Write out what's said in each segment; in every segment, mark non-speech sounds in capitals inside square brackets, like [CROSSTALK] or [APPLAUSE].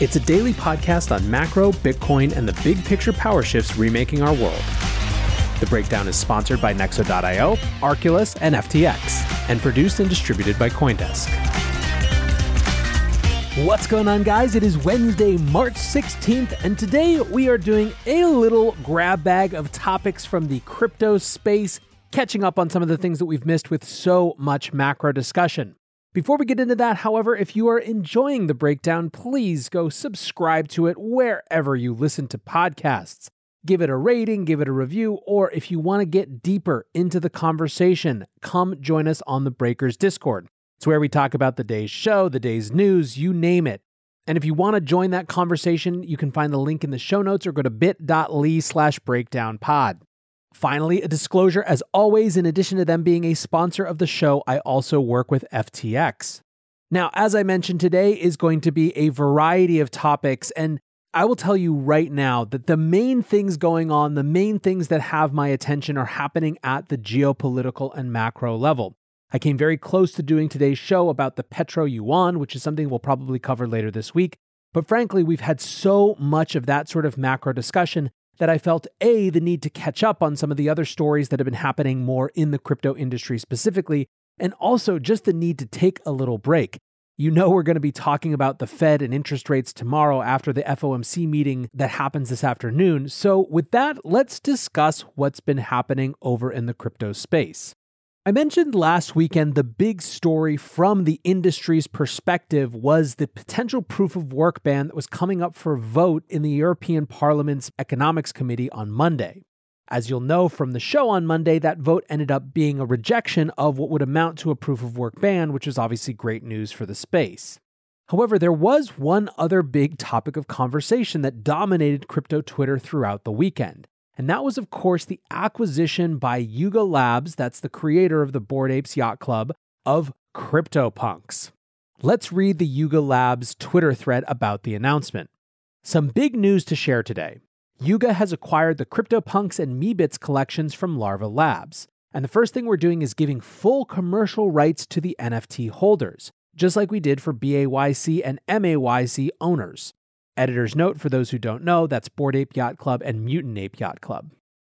It's a daily podcast on macro, Bitcoin, and the big picture power shifts remaking our world. The Breakdown is sponsored by Nexo.io, Arculus, and FTX, and produced and distributed by Coindesk. What's going on, guys? It is Wednesday, March 16th, and today we are doing a little grab bag of topics from the crypto space, catching up on some of the things that we've missed with so much macro discussion. Before we get into that, however, if you are enjoying the breakdown, please go subscribe to it wherever you listen to podcasts. Give it a rating, give it a review, or if you want to get deeper into the conversation, come join us on the Breakers Discord. It's where we talk about the day's show, the day's news, you name it. And if you want to join that conversation, you can find the link in the show notes or go to bit.ly slash breakdownpod. Finally, a disclosure as always, in addition to them being a sponsor of the show, I also work with FTX. Now, as I mentioned, today is going to be a variety of topics, and I will tell you right now that the main things going on, the main things that have my attention are happening at the geopolitical and macro level. I came very close to doing today's show about the Petro Yuan, which is something we'll probably cover later this week. But frankly, we've had so much of that sort of macro discussion that I felt A, the need to catch up on some of the other stories that have been happening more in the crypto industry specifically, and also just the need to take a little break. You know, we're going to be talking about the Fed and interest rates tomorrow after the FOMC meeting that happens this afternoon. So, with that, let's discuss what's been happening over in the crypto space. I mentioned last weekend the big story from the industry's perspective was the potential proof of work ban that was coming up for vote in the European Parliament's Economics Committee on Monday. As you'll know from the show on Monday, that vote ended up being a rejection of what would amount to a proof of work ban, which was obviously great news for the space. However, there was one other big topic of conversation that dominated crypto Twitter throughout the weekend. And that was, of course, the acquisition by Yuga Labs, that's the creator of the Bored Apes Yacht Club, of CryptoPunks. Let's read the Yuga Labs Twitter thread about the announcement. Some big news to share today. Yuga has acquired the CryptoPunks and Meebits collections from Larva Labs. And the first thing we're doing is giving full commercial rights to the NFT holders, just like we did for BAYC and MAYC owners. Editor's note for those who don't know that's Bored Ape Yacht Club and Mutant Ape Yacht Club.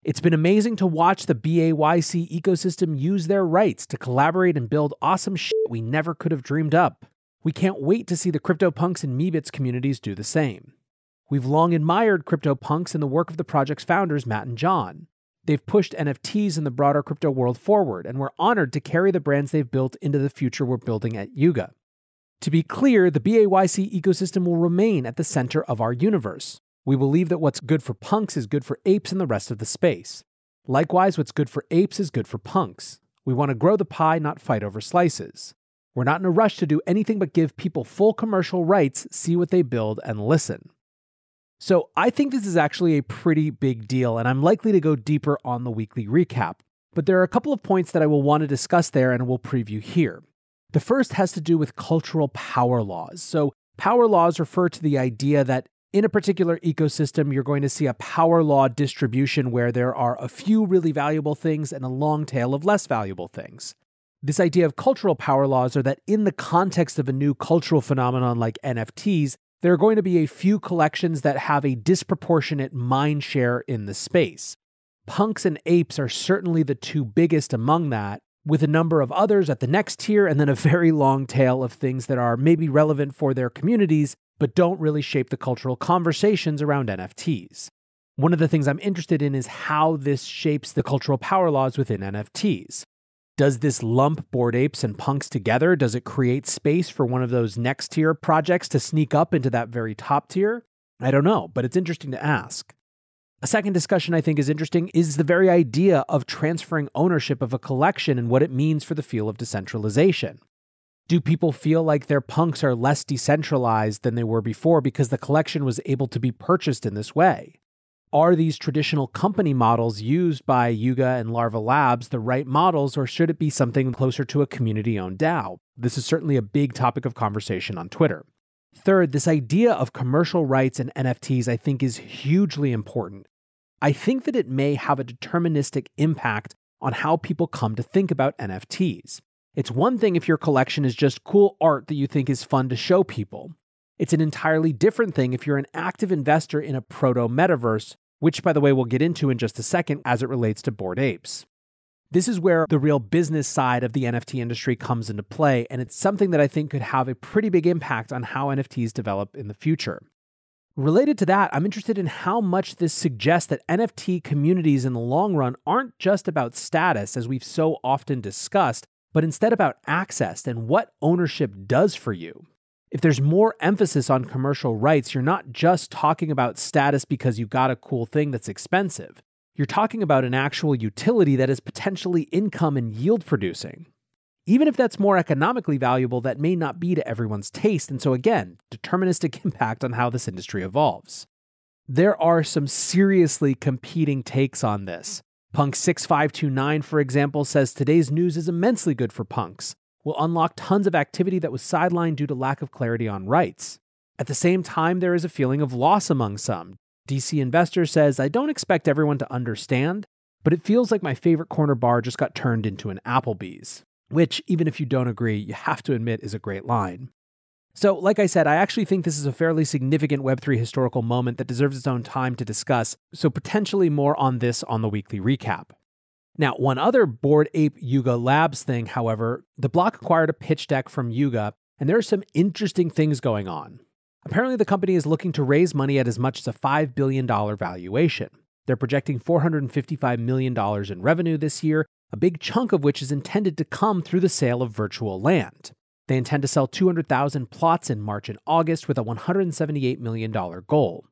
It's been amazing to watch the BAYC ecosystem use their rights to collaborate and build awesome shit we never could have dreamed up. We can't wait to see the CryptoPunks and Meebits communities do the same. We've long admired CryptoPunks and the work of the project's founders, Matt and John. They've pushed NFTs and the broader crypto world forward, and we're honored to carry the brands they've built into the future we're building at Yuga. To be clear, the BAYC ecosystem will remain at the center of our universe. We believe that what's good for punks is good for apes and the rest of the space. Likewise, what's good for apes is good for punks. We want to grow the pie, not fight over slices. We're not in a rush to do anything but give people full commercial rights, see what they build, and listen. So I think this is actually a pretty big deal, and I'm likely to go deeper on the weekly recap. But there are a couple of points that I will want to discuss there and we'll preview here. The first has to do with cultural power laws. So, power laws refer to the idea that in a particular ecosystem, you're going to see a power law distribution where there are a few really valuable things and a long tail of less valuable things. This idea of cultural power laws are that in the context of a new cultural phenomenon like NFTs, there are going to be a few collections that have a disproportionate mind share in the space. Punks and apes are certainly the two biggest among that, with a number of others at the next tier, and then a very long tail of things that are maybe relevant for their communities, but don't really shape the cultural conversations around NFTs. One of the things I'm interested in is how this shapes the cultural power laws within NFTs. Does this lump bored apes and punks together? Does it create space for one of those next tier projects to sneak up into that very top tier? I don't know, but it's interesting to ask. A second discussion I think is interesting is the very idea of transferring ownership of a collection and what it means for the feel of decentralization. Do people feel like their punks are less decentralized than they were before because the collection was able to be purchased in this way? Are these traditional company models used by Yuga and Larva Labs the right models, or should it be something closer to a community owned DAO? This is certainly a big topic of conversation on Twitter. Third, this idea of commercial rights and NFTs I think is hugely important. I think that it may have a deterministic impact on how people come to think about NFTs. It's one thing if your collection is just cool art that you think is fun to show people. It's an entirely different thing if you're an active investor in a proto metaverse, which, by the way, we'll get into in just a second as it relates to Bored Apes. This is where the real business side of the NFT industry comes into play, and it's something that I think could have a pretty big impact on how NFTs develop in the future. Related to that, I'm interested in how much this suggests that NFT communities in the long run aren't just about status, as we've so often discussed, but instead about access and what ownership does for you. If there's more emphasis on commercial rights, you're not just talking about status because you got a cool thing that's expensive. You're talking about an actual utility that is potentially income and yield producing. Even if that's more economically valuable, that may not be to everyone's taste, and so again, deterministic [LAUGHS] impact on how this industry evolves. There are some seriously competing takes on this. Punk6529, for example, says today's news is immensely good for punks, will unlock tons of activity that was sidelined due to lack of clarity on rights. At the same time, there is a feeling of loss among some. DC Investor says, I don't expect everyone to understand, but it feels like my favorite corner bar just got turned into an Applebee's, which, even if you don't agree, you have to admit is a great line. So, like I said, I actually think this is a fairly significant Web3 historical moment that deserves its own time to discuss, so potentially more on this on the weekly recap. Now, one other Bored Ape Yuga Labs thing, however, the block acquired a pitch deck from Yuga, and there are some interesting things going on. Apparently, the company is looking to raise money at as much as a $5 billion valuation. They're projecting $455 million in revenue this year, a big chunk of which is intended to come through the sale of virtual land. They intend to sell 200,000 plots in March and August with a $178 million goal.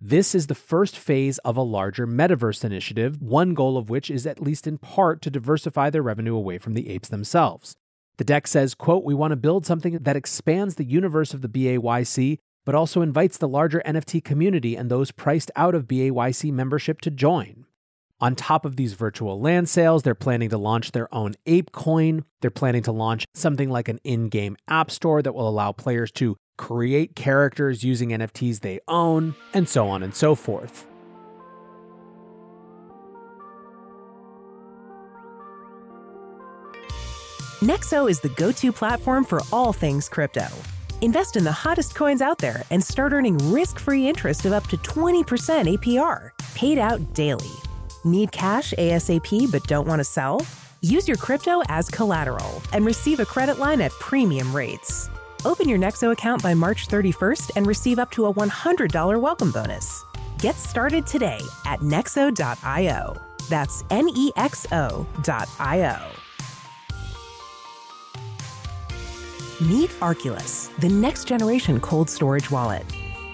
This is the first phase of a larger metaverse initiative, one goal of which is at least in part to diversify their revenue away from the apes themselves. The deck says, quote, "We want to build something that expands the universe of the BAYC, but also invites the larger NFT community and those priced out of BAYC membership to join." On top of these virtual land sales, they're planning to launch their own Ape Coin. They're planning to launch something like an in game app store that will allow players to create characters using NFTs they own, and so on and so forth. Nexo is the go to platform for all things crypto. Invest in the hottest coins out there and start earning risk free interest of up to 20% APR, paid out daily. Need cash ASAP but don't want to sell? Use your crypto as collateral and receive a credit line at premium rates. Open your Nexo account by March 31st and receive up to a $100 welcome bonus. Get started today at nexo.io. That's N E X O.io. Meet Arculus, the next generation cold storage wallet.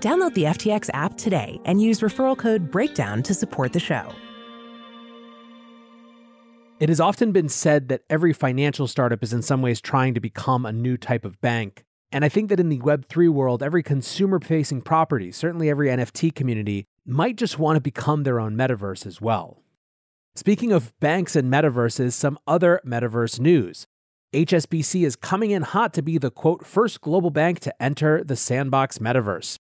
Download the FTX app today and use referral code BREAKDOWN to support the show. It has often been said that every financial startup is in some ways trying to become a new type of bank. And I think that in the Web3 world, every consumer facing property, certainly every NFT community, might just want to become their own metaverse as well. Speaking of banks and metaverses, some other metaverse news. HSBC is coming in hot to be the quote, first global bank to enter the sandbox metaverse.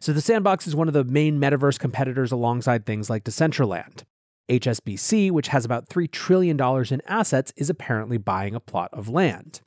So, the sandbox is one of the main metaverse competitors alongside things like Decentraland. HSBC, which has about $3 trillion in assets, is apparently buying a plot of land.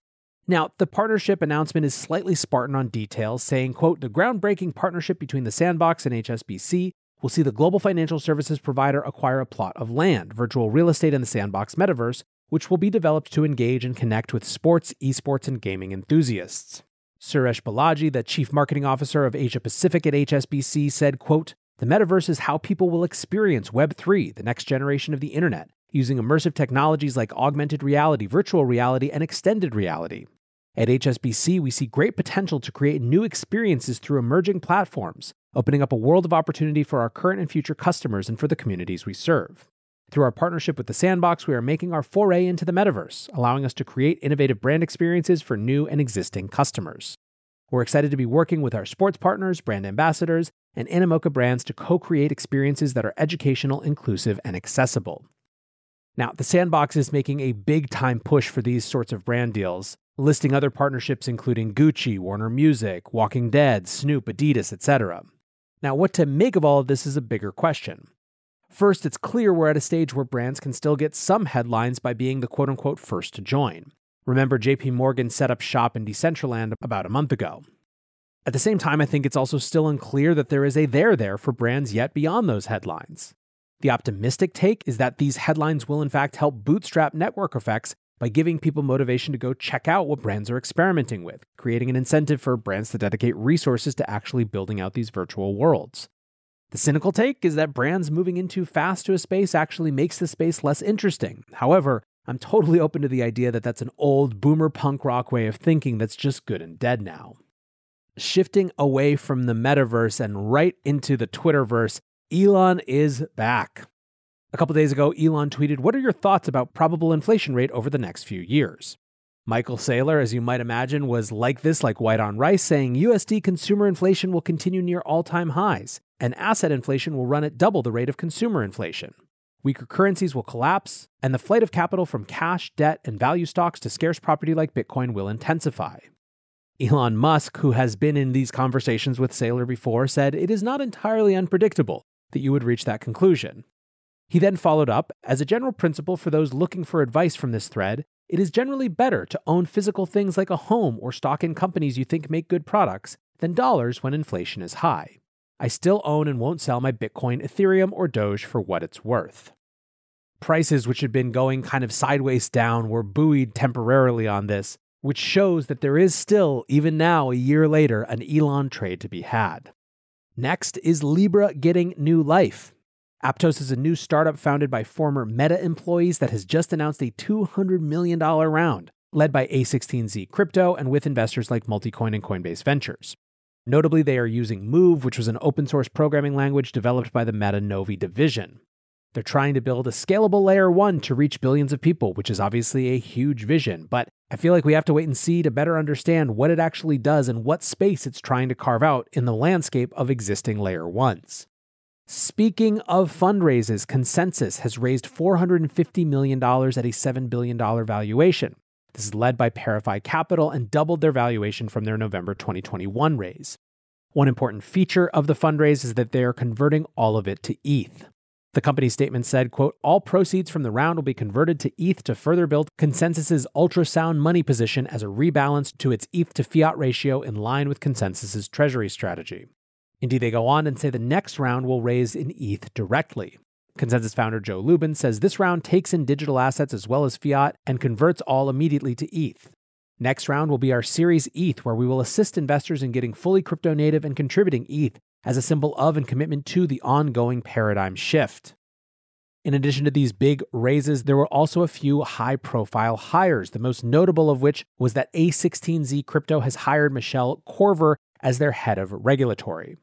Now, the partnership announcement is slightly Spartan on details, saying, quote, the groundbreaking partnership between the Sandbox and HSBC will see the global financial services provider acquire a plot of land, virtual real estate in the Sandbox metaverse, which will be developed to engage and connect with sports, esports, and gaming enthusiasts. Suresh Balaji, the chief marketing officer of Asia Pacific at HSBC, said, quote, the metaverse is how people will experience Web3, the next generation of the internet, using immersive technologies like augmented reality, virtual reality, and extended reality. At HSBC, we see great potential to create new experiences through emerging platforms, opening up a world of opportunity for our current and future customers and for the communities we serve. Through our partnership with the Sandbox, we are making our foray into the metaverse, allowing us to create innovative brand experiences for new and existing customers. We're excited to be working with our sports partners, brand ambassadors, and Animoca brands to co create experiences that are educational, inclusive, and accessible. Now, the Sandbox is making a big time push for these sorts of brand deals, listing other partnerships including Gucci, Warner Music, Walking Dead, Snoop, Adidas, etc. Now, what to make of all of this is a bigger question. First, it's clear we're at a stage where brands can still get some headlines by being the quote unquote first to join. Remember, JP Morgan set up shop in Decentraland about a month ago. At the same time, I think it's also still unclear that there is a there there for brands yet beyond those headlines. The optimistic take is that these headlines will in fact help bootstrap network effects by giving people motivation to go check out what brands are experimenting with, creating an incentive for brands to dedicate resources to actually building out these virtual worlds. The cynical take is that brands moving in too fast to a space actually makes the space less interesting. However, I'm totally open to the idea that that's an old boomer punk rock way of thinking that's just good and dead now. Shifting away from the metaverse and right into the Twitterverse, Elon is back. A couple days ago, Elon tweeted, What are your thoughts about probable inflation rate over the next few years? Michael Saylor, as you might imagine, was like this, like white on rice, saying USD consumer inflation will continue near all time highs, and asset inflation will run at double the rate of consumer inflation. Weaker currencies will collapse, and the flight of capital from cash, debt, and value stocks to scarce property like Bitcoin will intensify. Elon Musk, who has been in these conversations with Saylor before, said it is not entirely unpredictable that you would reach that conclusion. He then followed up As a general principle for those looking for advice from this thread, it is generally better to own physical things like a home or stock in companies you think make good products than dollars when inflation is high. I still own and won't sell my Bitcoin, Ethereum, or Doge for what it's worth. Prices, which had been going kind of sideways down, were buoyed temporarily on this, which shows that there is still, even now, a year later, an Elon trade to be had. Next is Libra getting new life. Aptos is a new startup founded by former Meta employees that has just announced a $200 million round, led by A16Z Crypto and with investors like Multicoin and Coinbase Ventures. Notably, they are using Move, which was an open source programming language developed by the Meta Novi division. They're trying to build a scalable layer one to reach billions of people, which is obviously a huge vision, but I feel like we have to wait and see to better understand what it actually does and what space it's trying to carve out in the landscape of existing layer ones. Speaking of fundraises, ConsenSys has raised $450 million at a $7 billion valuation. This is led by ParaFi Capital and doubled their valuation from their November 2021 raise. One important feature of the fundraise is that they are converting all of it to ETH. The company statement said, quote, all proceeds from the round will be converted to ETH to further build ConsenSys's ultrasound money position as a rebalance to its ETH to fiat ratio in line with ConsenSys's treasury strategy. Indeed, they go on and say the next round will raise in ETH directly. ConsenSys founder Joe Lubin says this round takes in digital assets as well as fiat and converts all immediately to ETH. Next round will be our Series ETH, where we will assist investors in getting fully crypto native and contributing ETH as a symbol of and commitment to the ongoing paradigm shift. In addition to these big raises, there were also a few high profile hires, the most notable of which was that A16Z Crypto has hired Michelle Korver as their head of regulatory.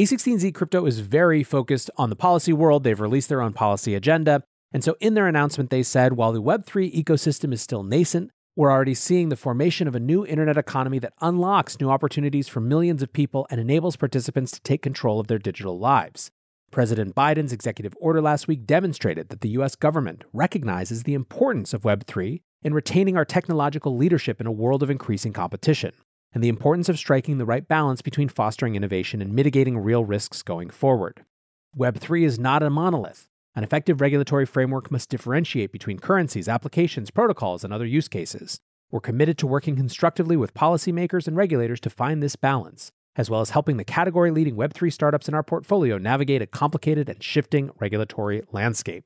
A16Z Crypto is very focused on the policy world. They've released their own policy agenda. And so in their announcement, they said while the Web3 ecosystem is still nascent, we're already seeing the formation of a new internet economy that unlocks new opportunities for millions of people and enables participants to take control of their digital lives. President Biden's executive order last week demonstrated that the US government recognizes the importance of Web3 in retaining our technological leadership in a world of increasing competition and the importance of striking the right balance between fostering innovation and mitigating real risks going forward. Web3 is not a monolith. An effective regulatory framework must differentiate between currencies, applications, protocols, and other use cases. We're committed to working constructively with policymakers and regulators to find this balance, as well as helping the category leading Web3 startups in our portfolio navigate a complicated and shifting regulatory landscape.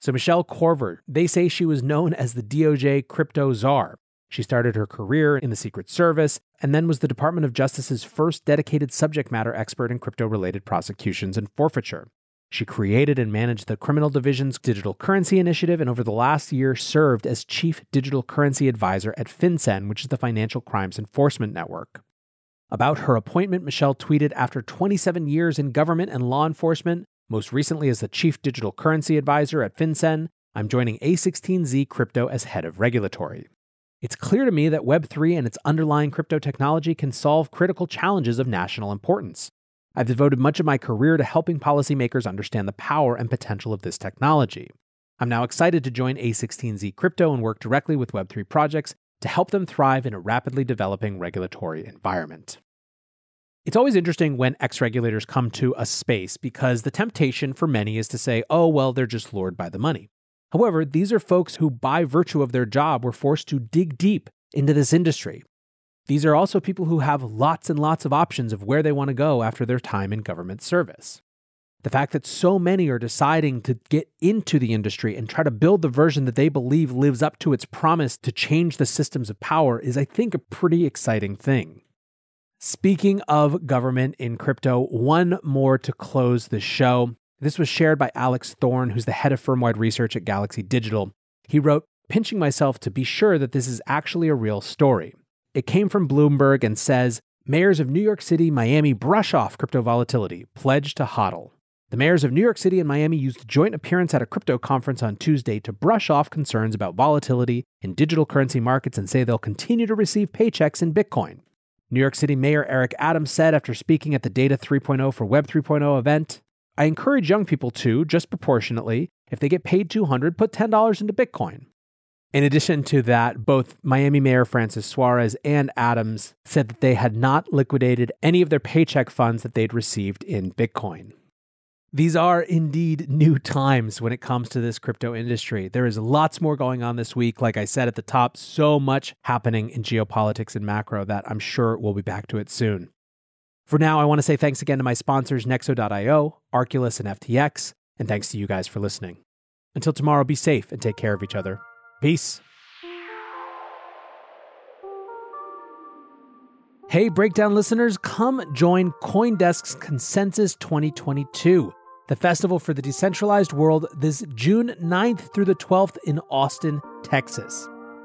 So, Michelle Korver, they say she was known as the DOJ crypto czar, she started her career in the Secret Service and then was the Department of Justice's first dedicated subject matter expert in crypto related prosecutions and forfeiture. She created and managed the Criminal Division's Digital Currency Initiative and over the last year served as Chief Digital Currency Advisor at FinCEN, which is the Financial Crimes Enforcement Network. About her appointment, Michelle tweeted After 27 years in government and law enforcement, most recently as the Chief Digital Currency Advisor at FinCEN, I'm joining A16Z Crypto as head of regulatory. It's clear to me that Web3 and its underlying crypto technology can solve critical challenges of national importance. I've devoted much of my career to helping policymakers understand the power and potential of this technology. I'm now excited to join A16Z Crypto and work directly with Web3 projects to help them thrive in a rapidly developing regulatory environment. It's always interesting when ex regulators come to a space because the temptation for many is to say, oh, well, they're just lured by the money. However, these are folks who, by virtue of their job, were forced to dig deep into this industry. These are also people who have lots and lots of options of where they want to go after their time in government service. The fact that so many are deciding to get into the industry and try to build the version that they believe lives up to its promise to change the systems of power is, I think, a pretty exciting thing. Speaking of government in crypto, one more to close the show. This was shared by Alex Thorn, who's the head of firm-wide research at Galaxy Digital. He wrote, pinching myself to be sure that this is actually a real story. It came from Bloomberg and says, Mayors of New York City, Miami brush off crypto volatility, pledge to hodl. The mayors of New York City and Miami used a joint appearance at a crypto conference on Tuesday to brush off concerns about volatility in digital currency markets and say they'll continue to receive paychecks in Bitcoin. New York City Mayor Eric Adams said after speaking at the Data 3.0 for Web 3.0 event, I encourage young people to, just proportionately, if they get paid 200, put $10 into Bitcoin. In addition to that, both Miami Mayor Francis Suarez and Adams said that they had not liquidated any of their paycheck funds that they'd received in Bitcoin. These are indeed new times when it comes to this crypto industry. There is lots more going on this week. Like I said at the top, so much happening in geopolitics and macro that I'm sure we'll be back to it soon. For now, I want to say thanks again to my sponsors, Nexo.io, Arculus, and FTX, and thanks to you guys for listening. Until tomorrow, be safe and take care of each other. Peace. Hey, Breakdown listeners, come join Coindesk's Consensus 2022, the festival for the decentralized world, this June 9th through the 12th in Austin, Texas.